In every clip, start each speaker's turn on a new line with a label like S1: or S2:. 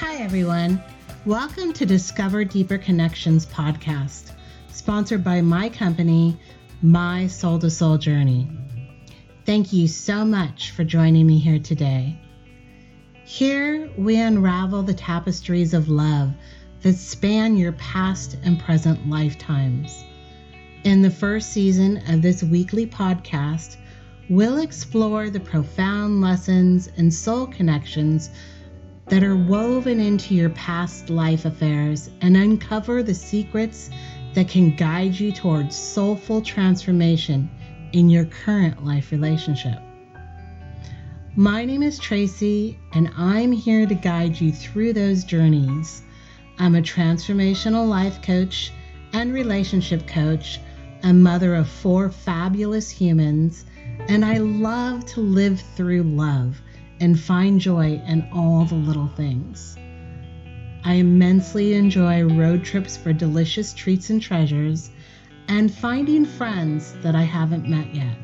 S1: Hi, everyone. Welcome to Discover Deeper Connections podcast, sponsored by my company, My Sole to Soul Journey. Thank you so much for joining me here today. Here we unravel the tapestries of love that span your past and present lifetimes. In the first season of this weekly podcast, we'll explore the profound lessons and soul connections that are woven into your past life affairs and uncover the secrets that can guide you towards soulful transformation in your current life relationship. My name is Tracy, and I'm here to guide you through those journeys. I'm a transformational life coach and relationship coach, a mother of four fabulous humans, and I love to live through love and find joy in all the little things. I immensely enjoy road trips for delicious treats and treasures and finding friends that I haven't met yet.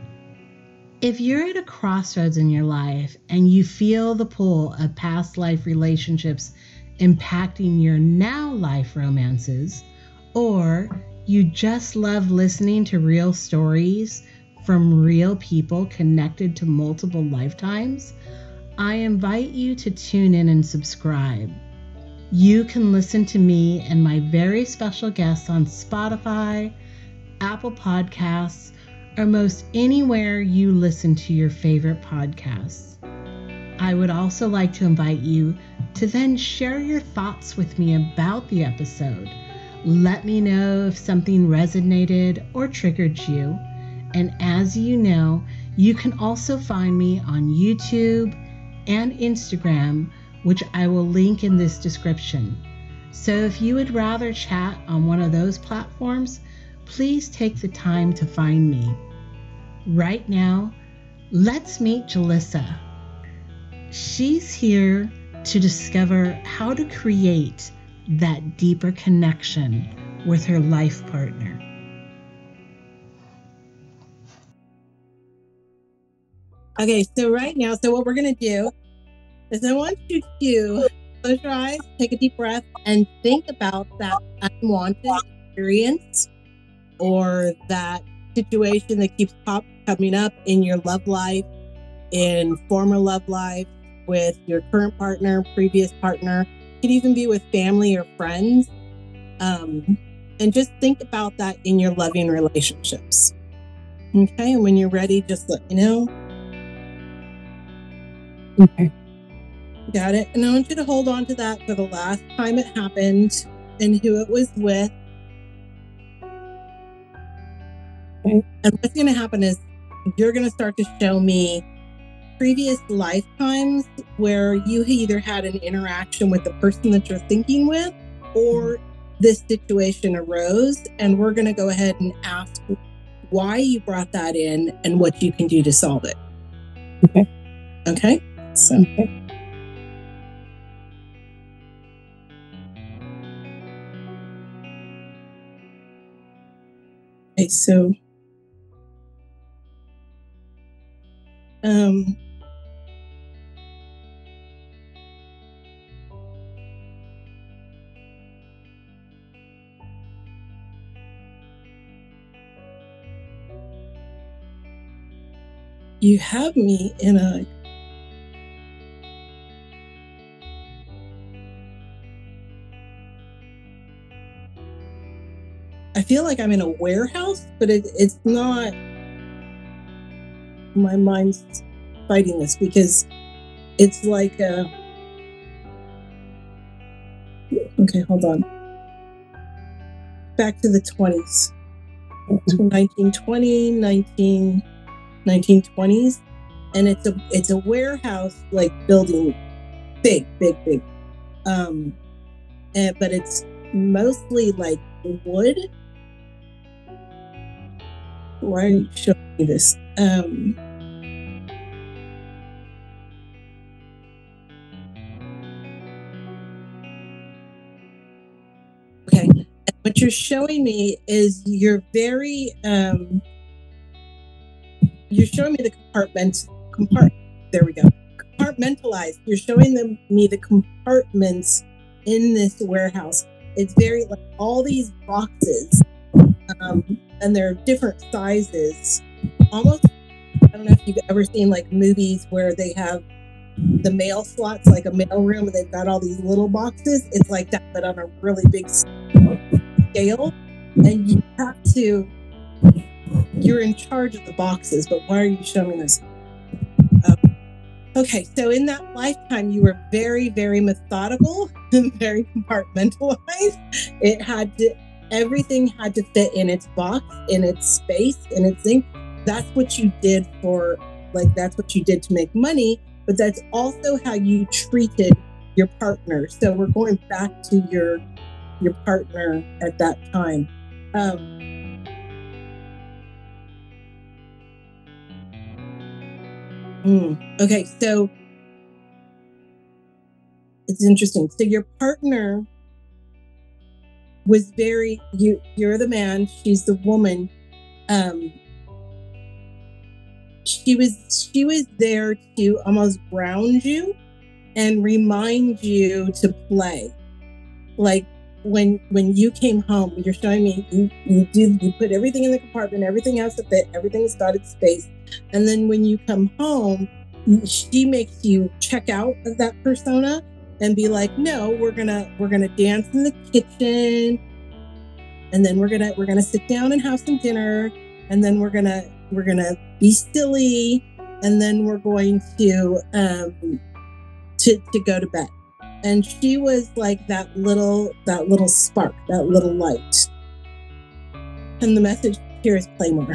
S1: If you're at a crossroads in your life and you feel the pull of past life relationships impacting your now life romances, or you just love listening to real stories from real people connected to multiple lifetimes, I invite you to tune in and subscribe. You can listen to me and my very special guests on Spotify, Apple Podcasts, or most anywhere you listen to your favorite podcasts. I would also like to invite you to then share your thoughts with me about the episode. Let me know if something resonated or triggered you. And as you know, you can also find me on YouTube and Instagram, which I will link in this description. So if you would rather chat on one of those platforms, please take the time to find me. Right now, let's meet Julissa. She's here to discover how to create that deeper connection with her life partner.
S2: Okay, so right now, so what we're to do is I want you to close your eyes, take a deep breath, and think about that unwanted experience or that situation that keeps pop coming up in your love life, in former love life, with your current partner, previous partner. It could even be with family or friends. Um, and just think about that in your loving relationships. Okay, and when you're ready, just let me know. Okay. Got it. And I want you to hold on to that for the last time it happened and who it was with. Okay. And what's going to happen is you're going to start to show me previous lifetimes where you either had an interaction with the person that you're thinking with or this situation arose. And we're going to go ahead and ask why you brought that in and what you can do to solve it. Okay. Okay. So. Okay. So um you have me in a feel like I'm in a warehouse, but it, it's not. My mind's fighting this because it's like a. Okay, hold on. Back to the 20s. 1920, 19, 1920s. And it's a it's a warehouse like building big, big, big. Um and but it's mostly like wood why are you showing me this? Um, okay. What you're showing me is you're very, um, you're showing me the compartments, compart, there we go, compartmentalized. You're showing them me the compartments in this warehouse. It's very like all these boxes, um, and they're different sizes. Almost, I don't know if you've ever seen like movies where they have the mail slots, like a mail room, and they've got all these little boxes. It's like that, but on a really big scale. And you have to, you're in charge of the boxes, but why are you showing this? Um, okay, so in that lifetime, you were very, very methodical and very compartmentalized. It had to, everything had to fit in its box, in its space, in its thing. That's what you did for, like, that's what you did to make money but that's also how you treated your partner. So we're going back to your your partner at that time. Um, mm, okay, so it's interesting. So your partner was very you. You're the man. She's the woman. Um, she was she was there to almost ground you and remind you to play like when when you came home you're showing me you you do you put everything in the compartment everything has to fit everything's got its space and then when you come home she makes you check out of that persona and be like no we're gonna we're gonna dance in the kitchen and then we're gonna we're gonna sit down and have some dinner and then we're gonna we're gonna be silly, and then we're going to um, to to go to bed. And she was like that little that little spark, that little light. And the message here is play more.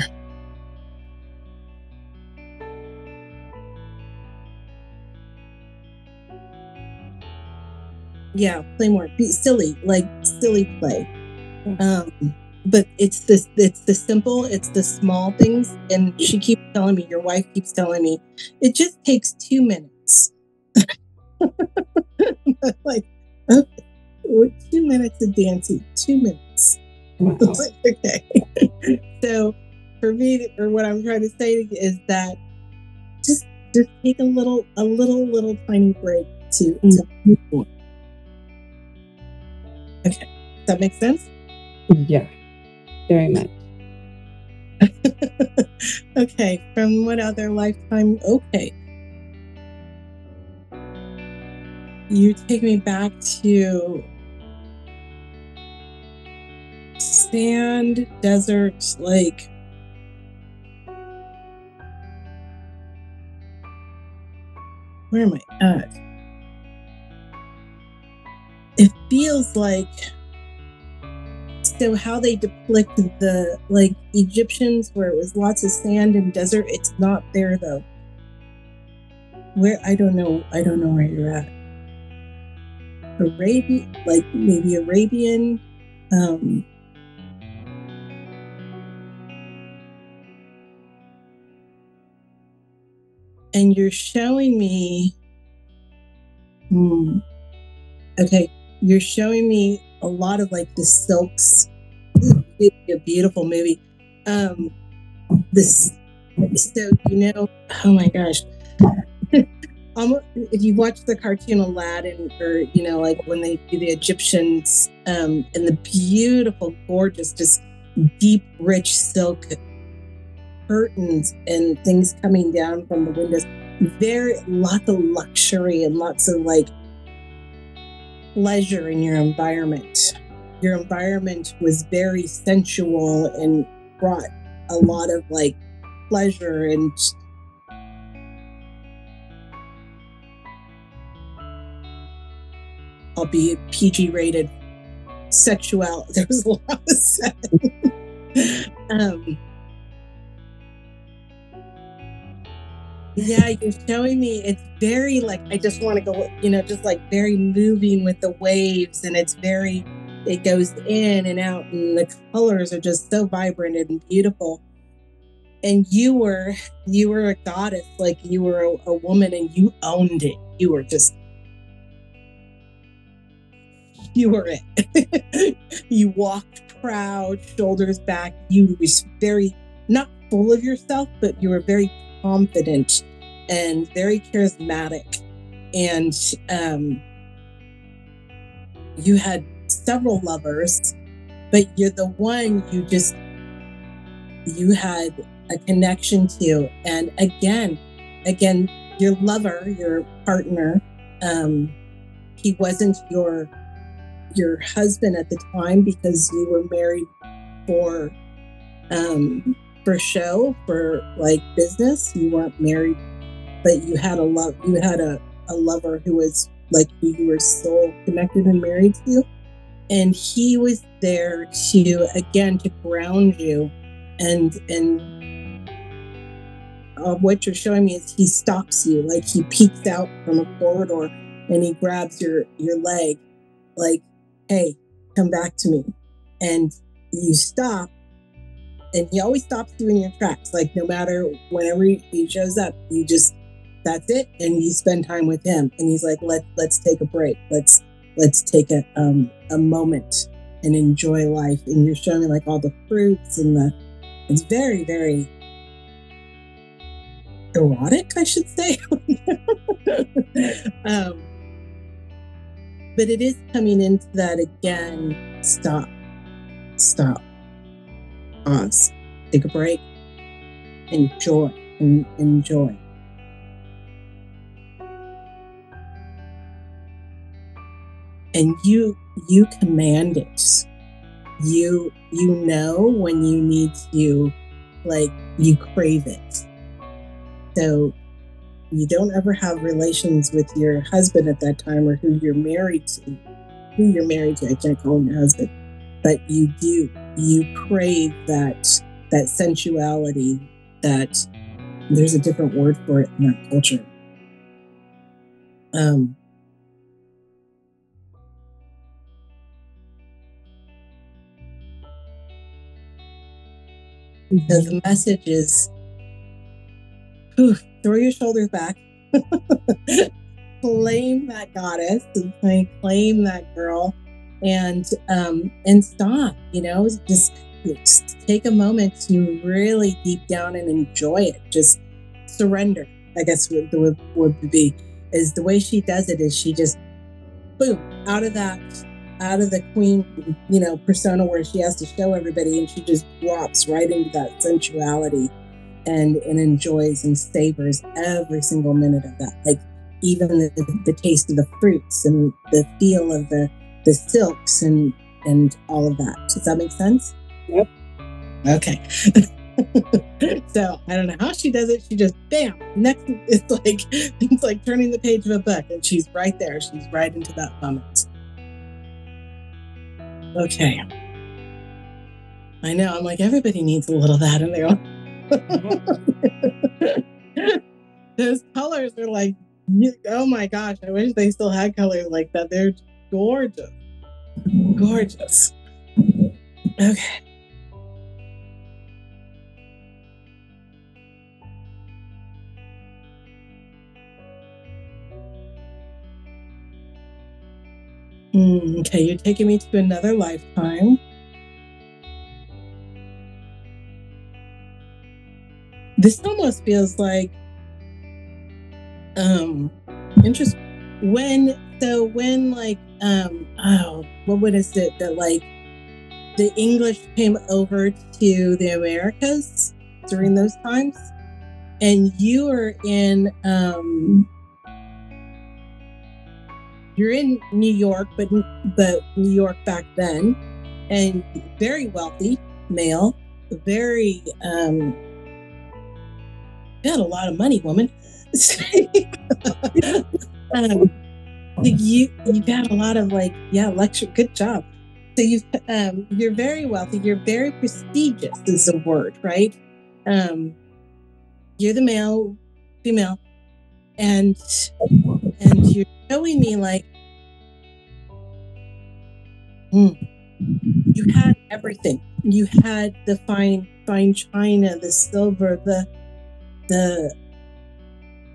S2: Yeah, play more. Be silly, like silly play. Um, but it's this it's the simple it's the small things and she keeps telling me your wife keeps telling me it just takes two minutes like okay two minutes of dancing two minutes wow. okay so for me or what i'm trying to say is that just just take a little a little little tiny break to, mm. to on okay does that make sense
S3: yeah very much.
S2: okay, from what other lifetime? Okay. You take me back to sand, desert, lake. where am I at? Feels like so how they depict the like Egyptians where it was lots of sand and desert, it's not there though. Where I don't know, I don't know where you're at. Arabian, like maybe Arabian. Um, and you're showing me. Hmm. Okay, you're showing me a lot of like the silks a beautiful movie. Um, this, so you know, oh my gosh. Almost, if you watch the cartoon Aladdin, or you know, like when they do the Egyptians, um, and the beautiful, gorgeous, just deep, rich silk curtains and things coming down from the windows, very lots of luxury and lots of like pleasure in your environment your environment was very sensual and brought a lot of like pleasure and albeit PG rated sexual. There was a lot of sex. um, yeah, you're showing me it's very like I just want to go, you know, just like very moving with the waves, and it's very it goes in and out and the colors are just so vibrant and beautiful. And you were you were a goddess like you were a, a woman and you owned it. You were just you were it. You walked proud shoulders back. You was very not full of yourself but you were very confident and very charismatic and um you had several lovers, but you're the one you just you had a connection to. And again, again, your lover, your partner, um, he wasn't your your husband at the time because you were married for um for show for like business you weren't married but you had a love you had a, a lover who was like who you were soul connected and married to. And he was there to again to ground you and and uh, what you're showing me is he stops you like he peeks out from a corridor and he grabs your your leg like hey come back to me. And you stop and he always stops you in your tracks like no matter whenever he shows up you just that's it and you spend time with him and he's like let let's take a break. Let's let's take a um a moment and enjoy life. And you're showing me like all the fruits and the it's very very erotic i should say. Um but it is coming into that again. Stop. Stop pause take a break. Enjoy. And enjoy. And you you command it. You you know when you need to like you crave it. So you don't ever have relations with your husband at that time or who you're married to who you're married to i can't call him your husband but you do you crave that that sensuality that there's a different word for it in our culture. Um because the message is whew, throw your shoulders back. Claim that goddess and claim that girl and um and stop you know just, just take a moment to really deep down and enjoy it just surrender i guess would, would, would be is the way she does it is she just boom out of that out of the queen, you know, persona where she has to show everybody and she just drops right into that sensuality and and enjoys and savors every single minute of that. Like even the, the taste of the fruits and the feel of the the silks and and all of that. Does that make sense?
S3: Yep.
S2: Okay. so I don't know how she does it. She just bam. Next, it's like it's like turning the page of a book, and she's right there. She's right into that moment. Okay. I know. I'm like, everybody needs a little of that in there. Those colors are like, oh my gosh, I wish they still had colors like that. They're gorgeous. Gorgeous. Okay. Okay, you're taking me to another lifetime. This almost feels like um interesting when so when like um oh what would is it that like the English came over to the Americas during those times and you were in um you're in New York, but but New York back then, and very wealthy male, very um, you had a lot of money, woman. um, you you got a lot of like yeah lecture. Good job. So you um, you're very wealthy. You're very prestigious is the word, right? Um, you're the male, female, and and you're showing me like mm, you had everything you had the fine fine china the silver the the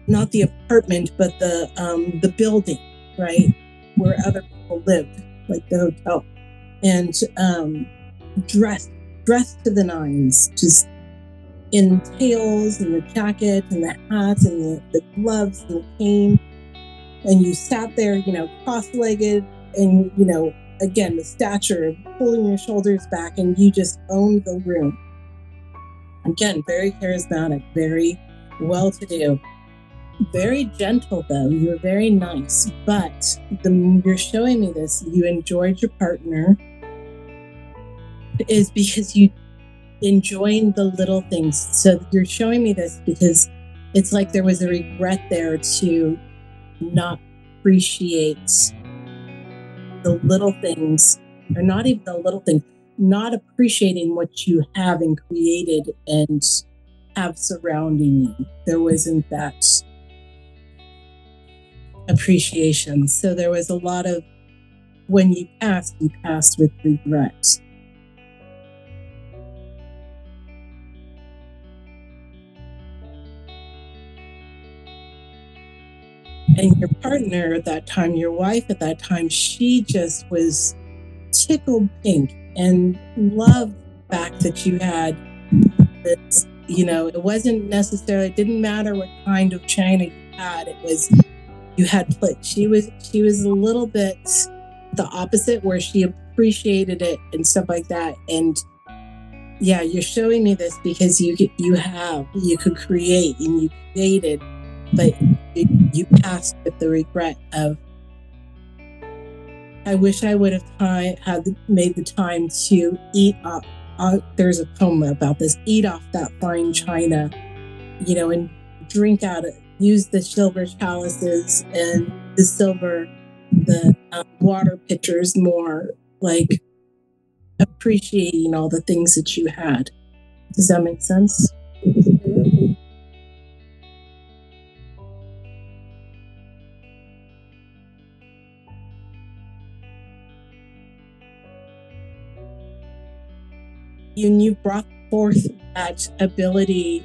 S2: not the apartment but the um the building right where other people lived like the hotel and um dressed dressed to the nines just in tails and the jacket and the hat and the, the gloves and the cane and you sat there, you know, cross-legged and you know, again, the stature, pulling your shoulders back, and you just own the room. Again, very charismatic, very well to do. Very gentle, though. You're very nice. But the you're showing me this, you enjoyed your partner, is because you enjoying the little things. So you're showing me this because it's like there was a regret there to not appreciate the little things, or not even the little things, not appreciating what you have and created and have surrounding you. There wasn't that appreciation. So there was a lot of when you passed, you passed with regret. And your partner at that time, your wife at that time, she just was tickled pink and loved the fact that you had this, you know, it wasn't necessarily, it didn't matter what kind of china you had. It was, you had plate. She was, she was a little bit the opposite where she appreciated it and stuff like that. And yeah, you're showing me this because you you have you could create and you created but you passed with the regret of I wish I would have time, had made the time to eat off. Uh, there's a poem about this. Eat off that fine china, you know, and drink out it. Use the silver chalices and the silver, the um, water pitchers more. Like appreciating all the things that you had. Does that make sense? and you brought forth that ability.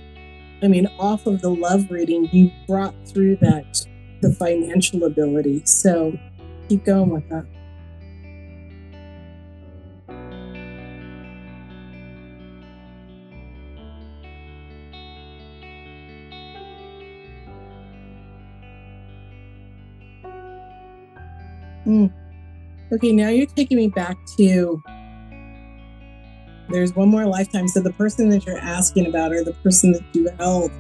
S2: I mean, off of the love reading, you brought through that the financial ability. So keep going with that. Mm. Okay, now you're taking me back to there's one more lifetime. So the person that you're asking about or the person that you held,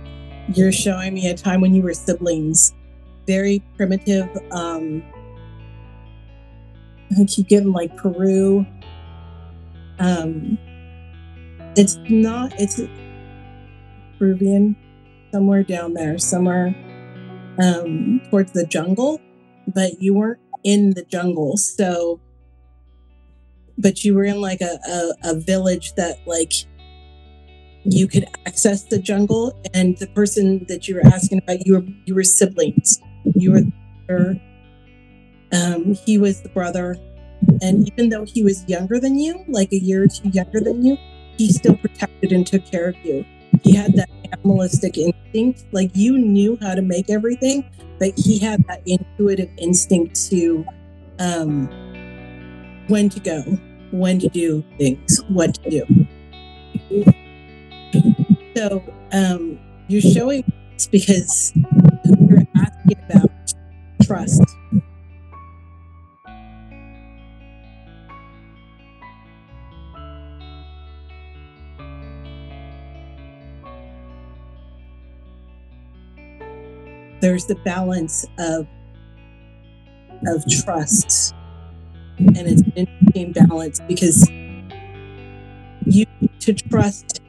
S2: you're showing me a time when you were siblings. Very primitive. Um, I keep getting like Peru. Um, it's not, it's Peruvian, somewhere down there, somewhere um, towards the jungle, but you weren't in the jungle. So but you were in like a, a, a village that like you could access the jungle and the person that you were asking about you were you were siblings. You were there um, he was the brother. And even though he was younger than you like a year or two younger than you he still protected and took care of you. He had that animalistic instinct. Like you knew how to make everything but he had that intuitive instinct to um, when to go when to do things, what to do. So um, you're showing this because you're asking about trust. There's the balance of of trust and it's an interesting balance because you need to trust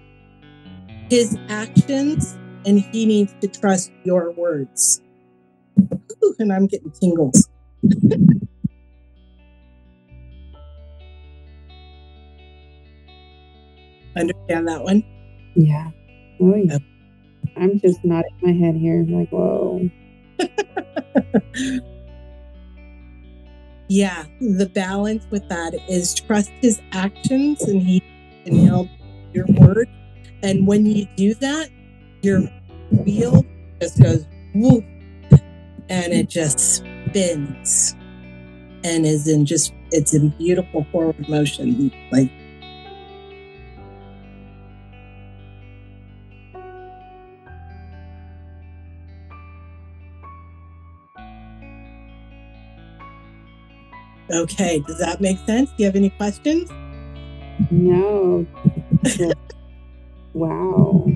S2: his actions and he needs to trust your words. Ooh, and I'm getting tingles. Understand that one?
S3: Yeah. Oh, yeah. I'm just nodding my head here, like, whoa.
S2: yeah, the balance with that is trust his actions and he can help your word. And when you do that, your wheel just goes whoop and it just spins and is in just it's in beautiful forward motion. Like Okay, does that make sense? Do you have any questions?
S3: No. wow.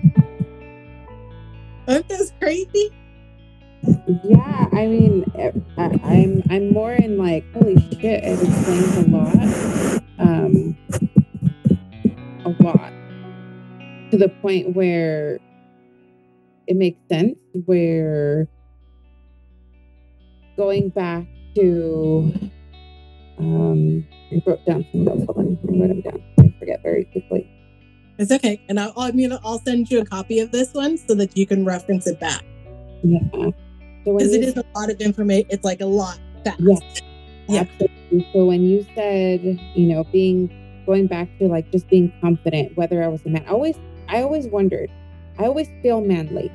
S2: Aren't those crazy?
S3: Yeah, I mean, eh, I, I'm I'm more in like, holy shit, it explains a lot, um, a lot, to the point where it makes sense. Where going back to, um, I wrote down some notes. Hold on, I wrote them down. I forget very quickly.
S2: It's okay, and I'll, I mean, I'll send you a copy of this one so that you can reference it back.
S3: Yeah.
S2: Because it
S3: you-
S2: is a lot of information. It's like a lot fast.
S3: Yeah.
S2: Yeah.
S3: Absolutely. So when you said, you know, being going back to like just being confident, whether I was a man, I always I always wondered. I always feel manly.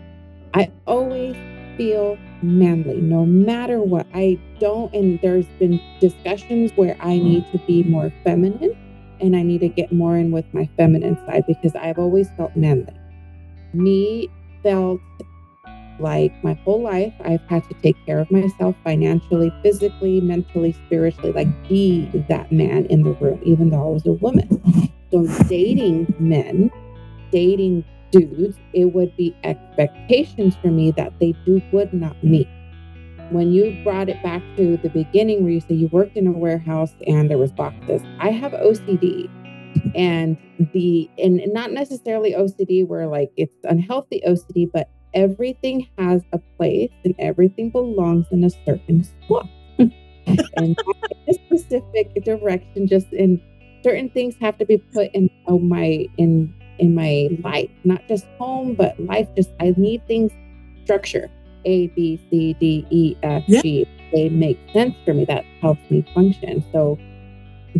S3: I always feel manly, no matter what. I don't, and there's been discussions where I mm-hmm. need to be more feminine and I need to get more in with my feminine side because I've always felt manly. Me felt like my whole life I've had to take care of myself financially, physically, mentally, spiritually, like be that man in the room, even though I was a woman. So dating men, dating dudes, it would be expectations for me that they do would not meet. When you brought it back to the beginning where you say you worked in a warehouse and there was boxes, I have OCD and the and not necessarily OCD where like it's unhealthy OCD, but everything has a place and everything belongs in a certain spot. and a specific direction, just in certain things have to be put in oh, my in in my life, not just home, but life. Just I need things structure. A, B, C, D, E, F,
S2: Yeah.
S3: G. They make sense for me. That helps me function. So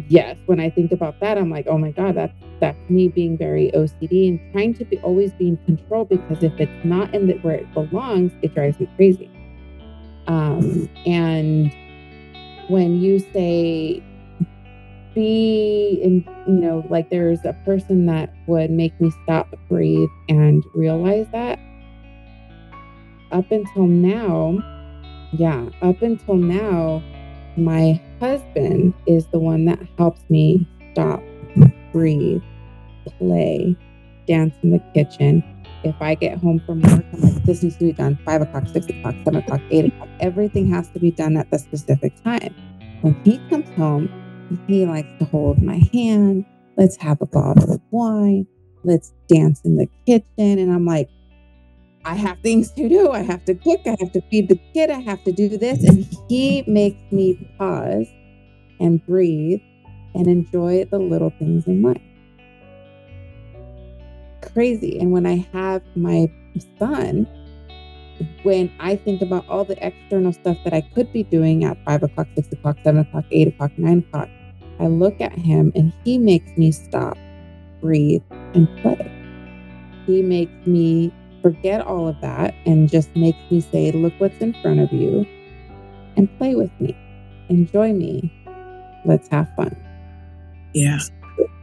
S3: yes, when I think about that, I'm like, oh my God, that's that's me being very OCD and trying to be always be in control because if it's not in the, where it belongs, it drives me crazy. Um, and when you say be in, you know, like there's a person that would make me stop, breathe, and realize that. Up until now, yeah, up until now, my husband is the one that helps me stop, breathe, play, dance in the kitchen. If I get home from work, I'm like, this needs to be done five o'clock, six o'clock, seven o'clock, eight o'clock. Everything has to be done at the specific time. When he comes home, he likes to hold my hand. Let's have a bottle of wine. Let's dance in the kitchen. And I'm like, I have things to do. I have to cook. I have to feed the kid. I have to do this. And he makes me pause and breathe and enjoy the little things in life. Crazy. And when I have my son, when I think about all the external stuff that I could be doing at five o'clock, six o'clock, seven o'clock, eight o'clock, nine o'clock, I look at him and he makes me stop, breathe, and play. He makes me forget all of that and just makes me say, Look what's in front of you and play with me. Enjoy me. Let's have fun.
S2: Yeah.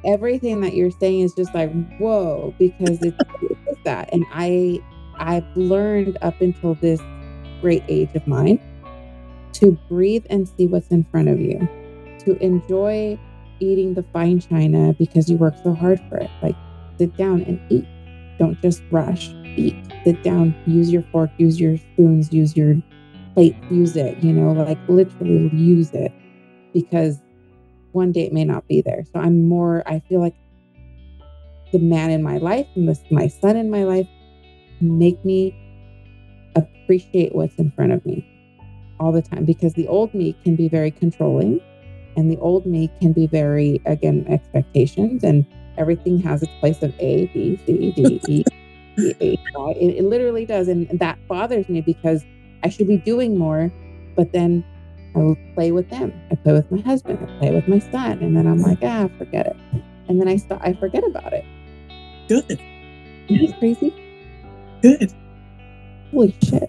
S3: Everything that you're saying is just like, whoa, because it's, it's that. And I I've learned up until this great age of mine to breathe and see what's in front of you, to enjoy eating the fine china because you work so hard for it. Like sit down and eat. Don't just rush. Eat. Sit down, use your fork, use your spoons, use your plate, use it, you know, like literally use it because one day it may not be there. So I'm more, I feel like the man in my life and this, my son in my life make me appreciate what's in front of me all the time because the old me can be very controlling and the old me can be very again expectations and everything has its place of a b c d e E, H, I. it, it literally does and that bothers me because i should be doing more but then i will play with them i play with my husband i play with my son and then i'm like ah forget it and then i start i forget about it
S2: Good.
S3: Isn't that crazy
S2: Good.
S3: holy shit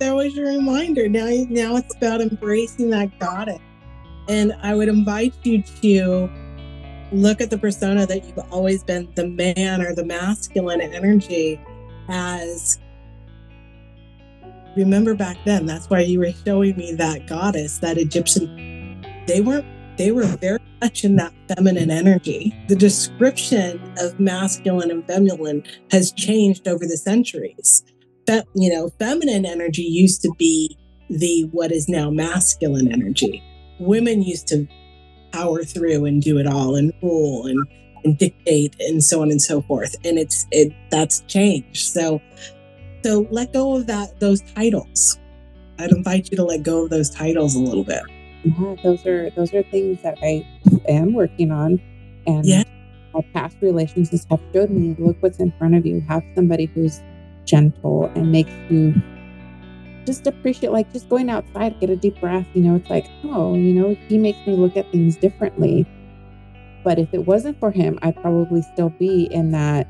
S2: That was your reminder. Now, now it's about embracing that goddess. And I would invite you to look at the persona that you've always been the man or the masculine energy as remember back then, that's why you were showing me that goddess, that Egyptian. They weren't, they were very much in that feminine energy. The description of masculine and feminine has changed over the centuries. That, you know, feminine energy used to be the what is now masculine energy. Women used to power through and do it all and rule and, and dictate and so on and so forth. And it's it that's changed. So so let go of that those titles. I'd invite you to let go of those titles a little bit.
S3: Yeah, those are those are things that I am working on. And
S2: Yeah.
S3: my past relationships have showed me look what's in front of you. Have somebody who's gentle and makes you just appreciate like just going outside, get a deep breath. You know, it's like, oh, you know, he makes me look at things differently. But if it wasn't for him, I'd probably still be in that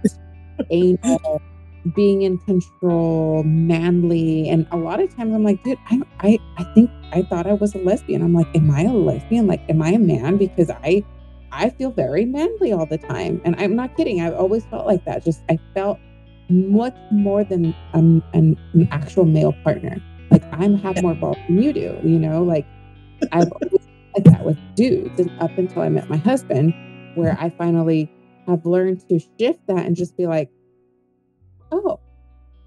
S3: being in control, manly. And a lot of times I'm like, dude, I, I, I think I thought I was a lesbian. I'm like, am I a lesbian? Like, am I a man? Because I, I feel very manly all the time. And I'm not kidding. I've always felt like that. Just, I felt much more than um, an, an actual male partner. Like I'm have more balls than you do, you know, like I've always like that with dudes and up until I met my husband, where I finally have learned to shift that and just be like, oh,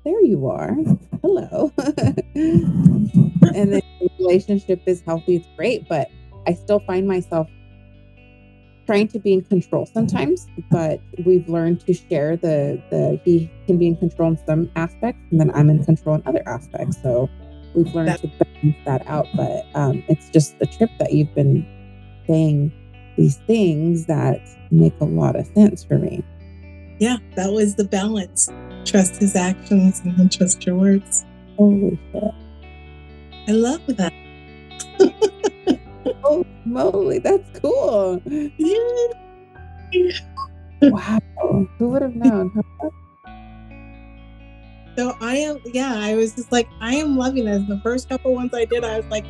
S3: there you are. Hello. and the relationship is healthy, it's great, but I still find myself trying to be in control sometimes, but we've learned to share the the he can be in control in some aspects and then I'm in control in other aspects. So we've learned
S2: That-
S3: to balance that out. But um, it's just a trip that you've been saying these things that make a lot of sense for me.
S2: Yeah, that was the balance. Trust his actions and then trust your words.
S3: Holy shit.
S2: I love that.
S3: Oh moly, that's cool.
S2: Yeah.
S3: Wow. Who would have known? huh?
S2: So I am, yeah, I was just like, I am loving this. The first couple ones I did, I was like,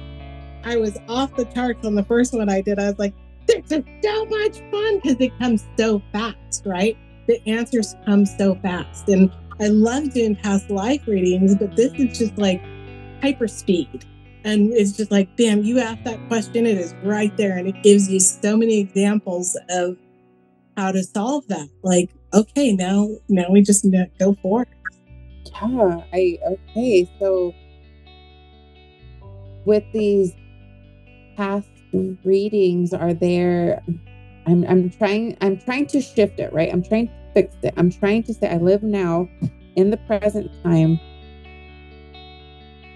S2: I was off the charts on the first one I did. I was like, this is so much fun because it comes so fast, right? The answers come so fast. And I love doing past life readings, but this is just like hyper speed. And it's just like, bam, you ask that question, it is right there. And it gives you so many examples of how to solve that. Like, okay, now, now we just go for it.
S3: Yeah, I okay. So with these past readings, are there I'm I'm trying I'm trying to shift it, right? I'm trying to fix it. I'm trying to say I live now in the present time.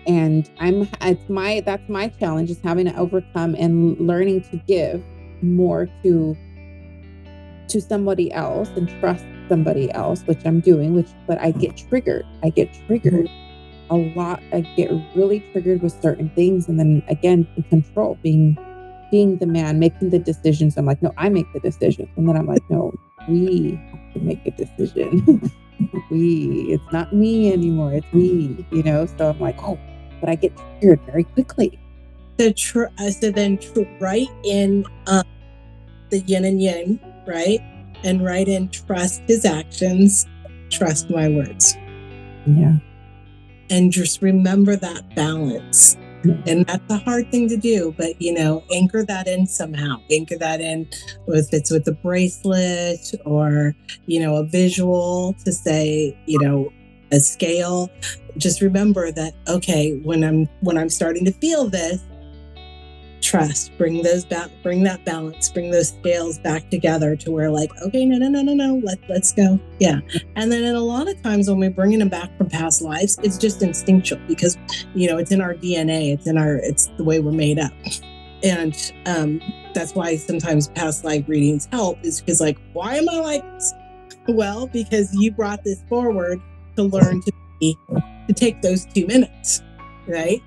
S3: And I'm it's my that's my challenge is having to overcome and learning to give more to to somebody else and trust somebody else, which I'm doing, which but I get triggered. I get triggered mm-hmm. a lot. I get really triggered with certain things and then again in control, being being the man, making the decisions. I'm like, no, I make the decisions. And then I'm like, no, we have to make a decision. we, it's not me anymore. It's we, you know? So I'm like, oh, but I get triggered very quickly.
S2: So, tr- uh, so then tr- write in um, the yin and yang, right? And write in trust his actions, trust my words.
S3: Yeah.
S2: And just remember that balance. And that's a hard thing to do, but you know, anchor that in somehow. Anchor that in if it's with a bracelet or, you know, a visual to say, you know, a scale. Just remember that, okay, when I'm when I'm starting to feel this, trust, bring those back, bring that balance, bring those scales back together to where like, okay, no, no, no, no, no, let, let's go. Yeah. And then in a lot of times when we're bringing them back from past lives, it's just instinctual because, you know, it's in our DNA, it's in our, it's the way we're made up. And um, that's why sometimes past life readings help is because like, why am I like? Well, because you brought this forward to learn to be, to take those two minutes, right?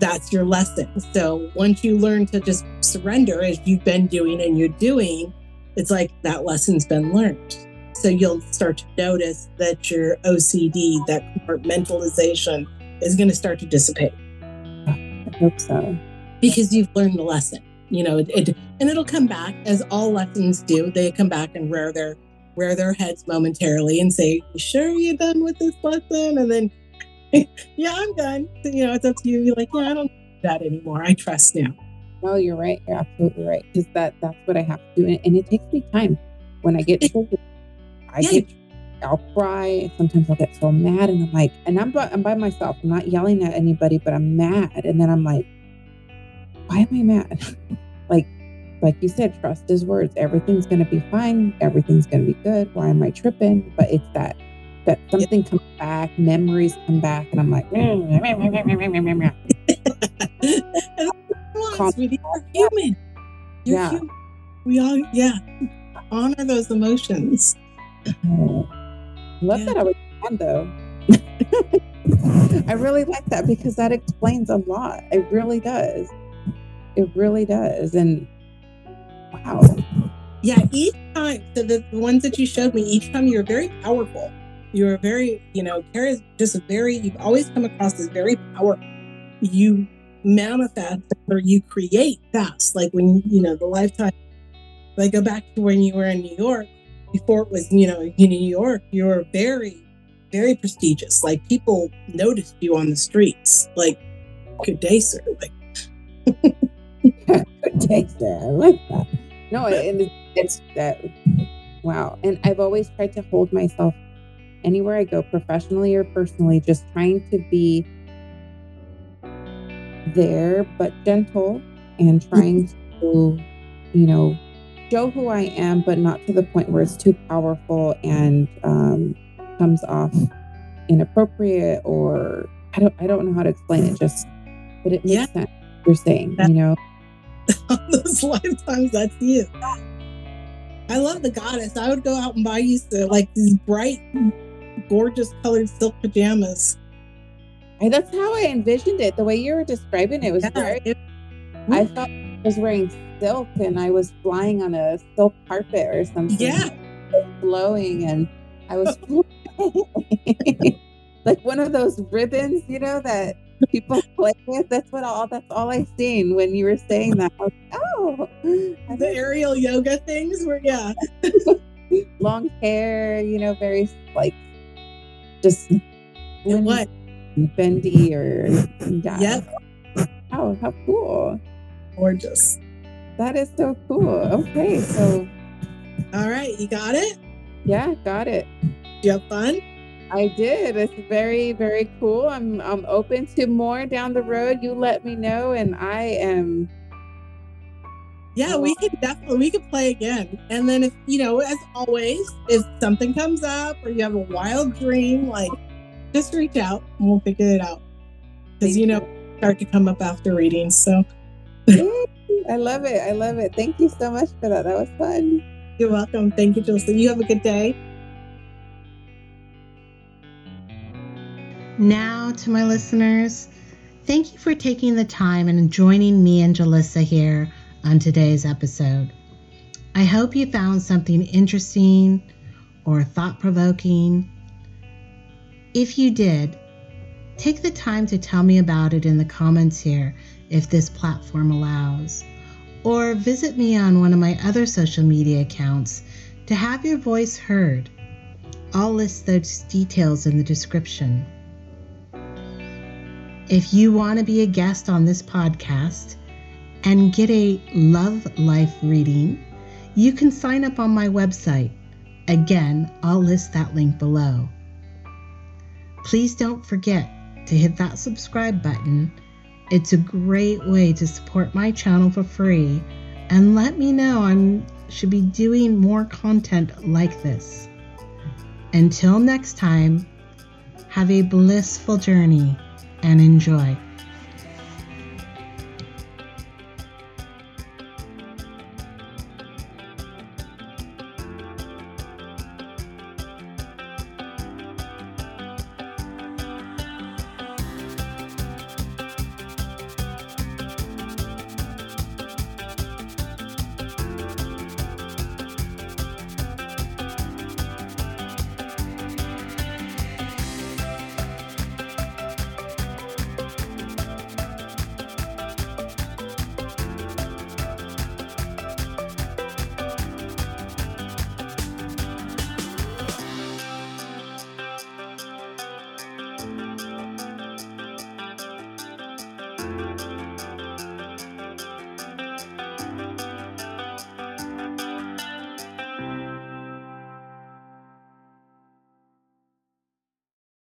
S2: that's your lesson. So once you learn to just surrender as you've been doing and you're doing, it's like that lesson's been learned. So you'll start to notice that your OCD, that compartmentalization, is going to start to dissipate
S3: I hope so.
S2: because you've learned the lesson. You know, it, it and it'll come back as all lessons do. They come back and rear their rear their heads momentarily and say, "You "Sure, you done with this lesson?" And then yeah, I'm done. You know, it's up to you. You're like, yeah, I don't do that anymore. I trust now.
S3: No, you're right. You're absolutely right. Because that that's what I have to do, and, and it takes me time. When I get triggered, I
S2: Yeah.
S3: get, I'll cry. Sometimes I'll get so mad, and I'm like, and I'm by, I'm by myself. I'm not yelling at anybody, but I'm mad, and then I'm like, why am I mad? like, like you said, trust his words. Everything's gonna be fine. Everything's gonna be good. Why am I tripping? But it's that that something comes back, memories come back, and I'm like,
S2: and that's sweetie, you're human. You're
S3: Yeah.
S2: human. We all, yeah, honor those emotions. Oh.
S3: Love
S2: Yeah.
S3: that I was mad though. I really like that because that explains a lot. It really does. It really does. And wow.
S2: Yeah, each time, so the the ones that you showed me, each time you were very powerful. You were very, you know, Kara is just very, you've always come across as very powerful. You manifest or you create fast. Like when, you know, the lifetime, like go back to when you were in New York, before it was, you know, in New York, you were very, very prestigious. Like people noticed you on the streets. Like, good day, sir. Like,
S3: Good day, sir. I like that. No, and it's that wow. And I've always tried to hold myself anywhere I go, professionally or personally, just trying to be there but gentle and trying to, you know, show who I am, but not to the point where it's too powerful and um, comes off inappropriate or I don't I don't know how to explain it. Just but it makes
S2: Yeah.
S3: sense. You're saying,
S2: That-
S3: you know.
S2: on those lifetimes, that's you. I love the goddess. I would go out and buy you the, like these bright, gorgeous colored silk pajamas.
S3: And that's how I envisioned it. The way you were describing it was
S2: Yeah,
S3: very.
S2: it-
S3: I thought I was wearing silk and I was flying on a silk carpet or something.
S2: yeah,
S3: Flowing and I was like one of those ribbons, you know, that people play with. That's what all. That's all I seen when you were saying that. I was, oh,
S2: the aerial yoga things were yeah.
S3: long hair, you know, very like just
S2: what?
S3: bendy or yeah.
S2: Yep,
S3: Oh, how cool.
S2: gorgeous.
S3: That is so cool. Okay, so
S2: All right, you got it.
S3: yeah, got it.
S2: You have fun.
S3: I did. It's very, very cool. I'm I'm open to more down the road. You let me know and I am
S2: Yeah, we can definitely we can play again. And then if you know, as always, if something comes up or you have a wild dream, like just reach out and we'll figure it out. Because you know, start to come up after readings. So mm,
S3: I love it. I love it. Thank you so much for that. That was fun.
S2: you're welcome. Thank you, Joseph. You have a good day.
S1: Now, to my listeners, thank you for taking the time and joining me and Julissa here on today's episode. I hope you found something interesting or thought provoking. If you did, take the time to tell me about it in the comments here if this platform allows, or visit me on one of my other social media accounts to have your voice heard. I'll list those details in the description. If you want to be a guest on this podcast and get a love life reading, you can sign up on my website. Again, I'll list that link below. Please don't forget to hit that subscribe button. It's a great way to support my channel for free and let me know I should be doing more content like this. Until next time, have a blissful journey and enjoy.